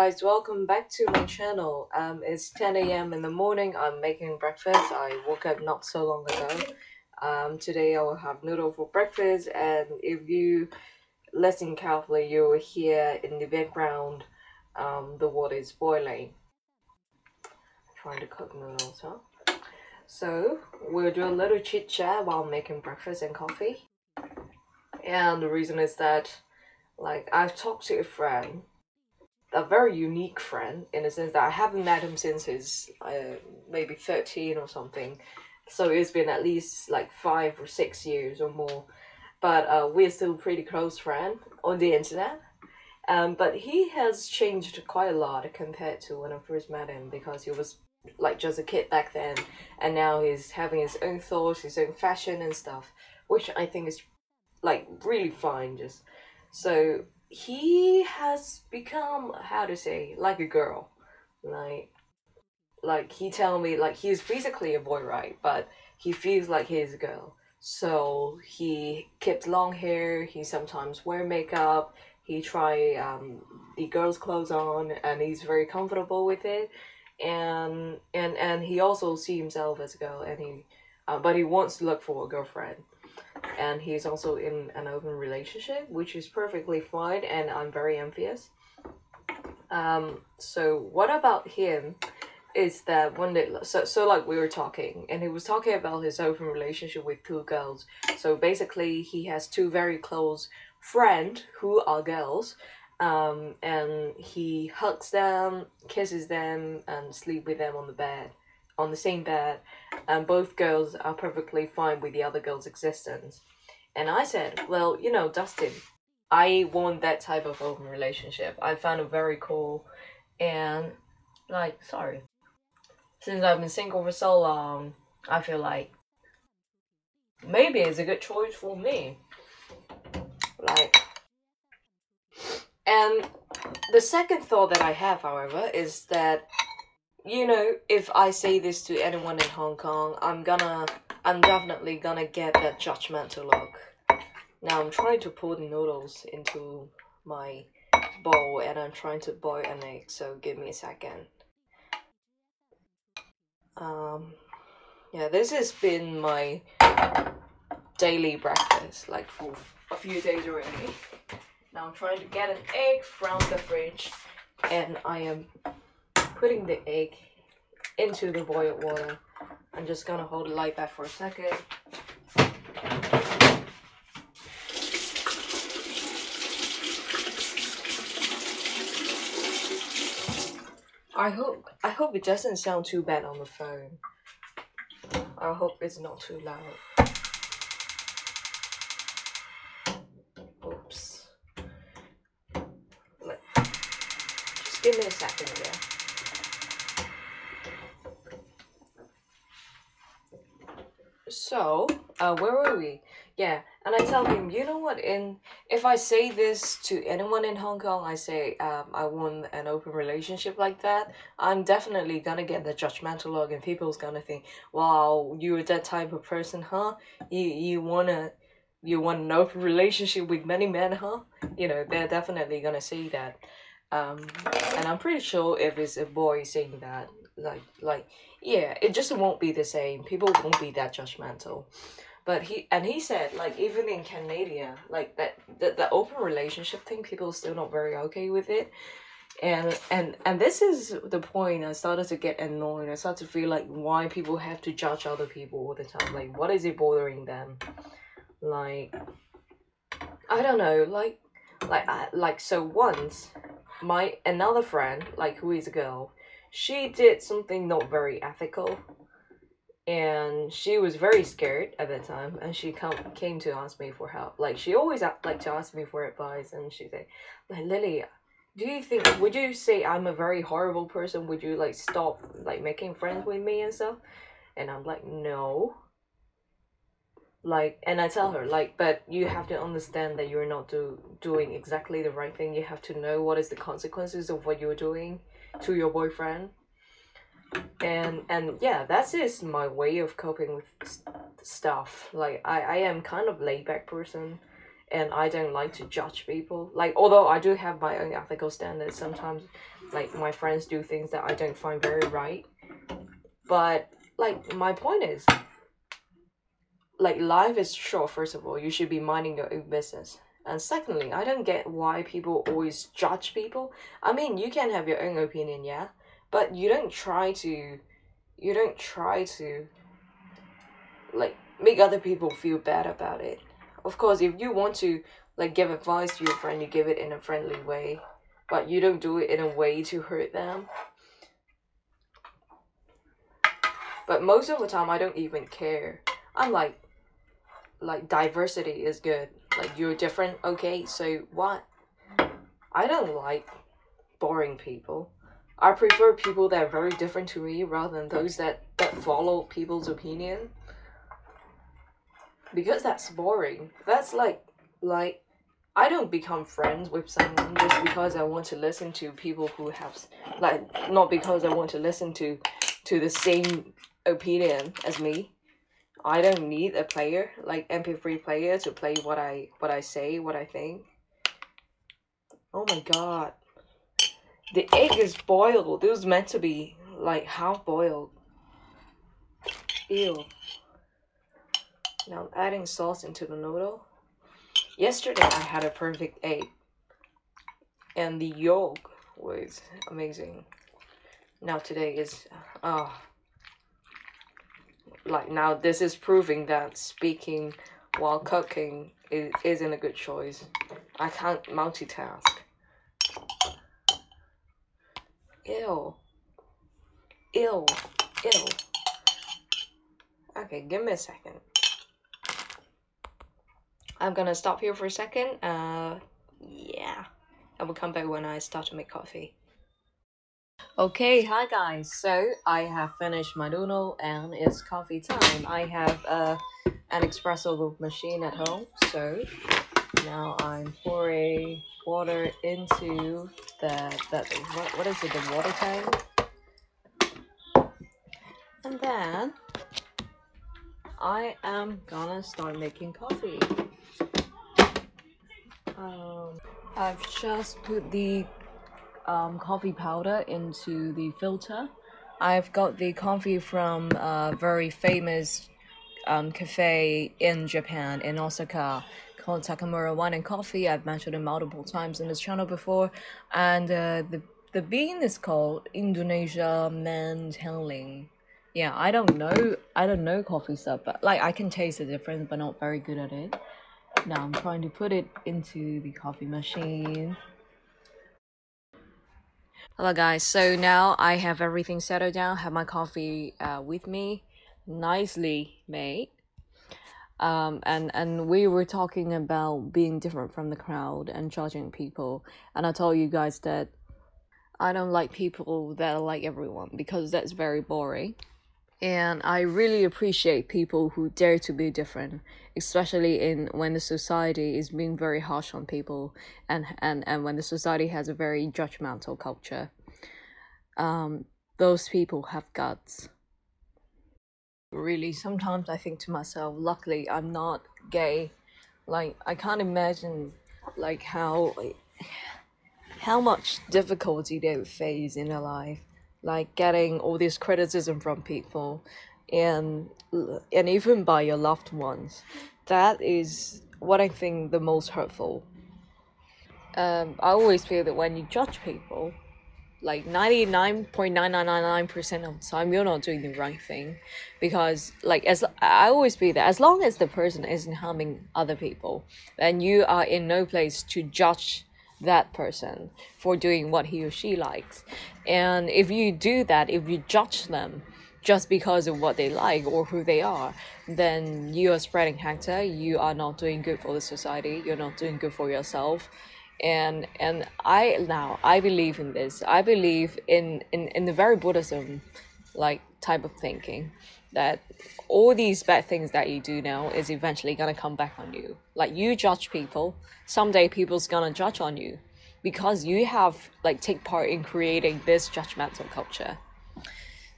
guys welcome back to my channel. Um it's 10 a.m in the morning. I'm making breakfast. I woke up not so long ago. Um today i will have noodle for breakfast. And if you listen carefully you will hear in the background um the water is boiling. Trying to cook noodles huh? So we'll do a little chit chat while making breakfast and coffee. And the reason is that like i've talked to a friend a very unique friend in the sense that I haven't met him since he's uh, maybe 13 or something. So it's been at least like five or six years or more. But uh, we're still pretty close friend on the internet. Um, but he has changed quite a lot compared to when I first met him because he was like just a kid back then. And now he's having his own thoughts, his own fashion and stuff, which I think is like really fine. Just so he has become how to say like a girl. Like like he tell me like he's physically a boy right? But he feels like he's a girl. So he kept long hair. He sometimes wear makeup. He try um, the girls clothes on and he's very comfortable with it. And and and he also see himself as a girl and he uh, but he wants to look for a girlfriend and he's also in an open relationship, which is perfectly fine, and I'm very envious. Um, so what about him is that one day, so, so like we were talking, and he was talking about his open relationship with two girls. So basically, he has two very close friends who are girls, um, and he hugs them, kisses them, and sleep with them on the bed on the same bed, and both girls are perfectly fine with the other girl's existence. And I said, Well, you know, Dustin, I want that type of open relationship. I found it very cool. And, like, sorry. Since I've been single for so long, I feel like maybe it's a good choice for me. Like, and the second thought that I have, however, is that you know, if I say this to anyone in Hong Kong, I'm gonna, I'm definitely gonna get that judgmental look. Now I'm trying to pour the noodles into my bowl and I'm trying to boil an egg, so give me a second. Um, yeah, this has been my daily breakfast, like for a few days already. Now I'm trying to get an egg from the fridge and I am putting the egg into the boiled water. I'm just gonna hold it like that for a second. I hope I hope it doesn't sound too bad on the phone. I hope it's not too loud. Oops. Just give me a second here. So, uh, where were we? Yeah, and I tell him, you know what? In if I say this to anyone in Hong Kong, I say um, I want an open relationship like that. I'm definitely gonna get the judgmental look, and people's gonna think, "Wow, you're that type of person, huh? You you wanna you want an open relationship with many men, huh? You know, they're definitely gonna say that. Um, and I'm pretty sure if it's a boy saying that, like like yeah it just won't be the same. People won't be that judgmental. But he and he said like even in canada like that the, the open relationship thing people still not very okay with it. And and and this is the point i started to get annoyed. I started to feel like why people have to judge other people all the time. Like what is it bothering them? Like i don't know. Like like I, like so once my another friend like who is a girl she did something not very ethical. And she was very scared at that time and she come, came to ask me for help. Like she always like to ask me for advice and she said like lily do you think would you say i'm a very horrible person? Would you like stop like making friends with me and stuff? And i'm like no like and i tell her like but you have to understand that you're not do, doing exactly the right thing you have to know what is the consequences of what you're doing to your boyfriend and and yeah that's just my way of coping with st- stuff like i i am kind of laid back person and I don't like to judge people. Like although I do have my own ethical standards, sometimes like my friends do things that I don't find very right. But like my point is like life is short first of all, you should be minding your own business. And secondly, I don't get why people always judge people. I mean, you can have your own opinion, yeah, but you don't try to you don't try to like make other people feel bad about it. Of course, if you want to like give advice to your friend, you give it in a friendly way, but you don't do it in a way to hurt them. But most of the time, I don't even care. I'm like, like diversity is good. Like you're different, okay? So what? I don't like boring people. I prefer people that are very different to me rather than those that that follow people's opinion because that's boring. That's like like I don't become friends with someone just because I want to listen to people who have like not because I want to listen to to the same opinion as me. I don't need a player like MP3 player to play what I what I say, what I think. Oh my god. The egg is boiled. It was meant to be like half boiled. Ew. Now I'm adding sauce into the noodle. Yesterday I had a perfect egg. And the yolk was amazing. Now today is oh like now this is proving that speaking while cooking is, isn't a good choice. I can't multitask. Ew. Ew. Ew. Okay, give me a second. I'm gonna stop here for a second. Uh, yeah. I will come back when I start to make coffee. Okay, hi guys. So I have finished my noodle and it's coffee time. I have uh, an espresso machine at home, so now I'm pouring water into the that what, what is it the water tank, and then I am gonna start making coffee. Um, I've just put the um, coffee powder into the filter. I've got the coffee from a very famous um, cafe in Japan, in Osaka, called Takamura Wine and Coffee. I've mentioned it multiple times in this channel before. And uh, the, the bean is called Indonesia Mandheling. Yeah, I don't know. I don't know coffee stuff, but like I can taste the difference, but not very good at it. Now I'm trying to put it into the coffee machine. Hello guys, so now I have everything settled down, have my coffee uh, with me, nicely made. Um, and, and we were talking about being different from the crowd and judging people. And I told you guys that I don't like people that are like everyone because that's very boring. And I really appreciate people who dare to be different, especially in when the society is being very harsh on people and, and, and when the society has a very judgmental culture. Um, those people have guts. Really, sometimes I think to myself, luckily I'm not gay. Like I can't imagine like how how much difficulty they would face in their life like getting all this criticism from people and and even by your loved ones. That is what i think the most hurtful. Um, i always feel that when you judge people like 99.9999% of the time you're not doing the right thing because like as i always be that as long as the person isn't harming other people then you are in no place to judge that person for doing what he or she likes. And if you do that, if you judge them just because of what they like or who they are, then you are spreading hector. You are not doing good for the society. You're not doing good for yourself. And and I now I believe in this. I believe in in in the very Buddhism like type of thinking that all these bad things that you do now is eventually gonna come back on you. Like you judge people, someday people's gonna judge on you because you have like take part in creating this judgmental culture.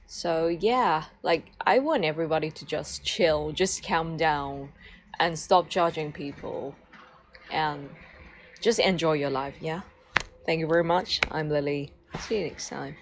So yeah, like I want everybody to just chill, just calm down and stop judging people and just enjoy your life. Yeah. Thank you very much. I'm Lily. See you next time.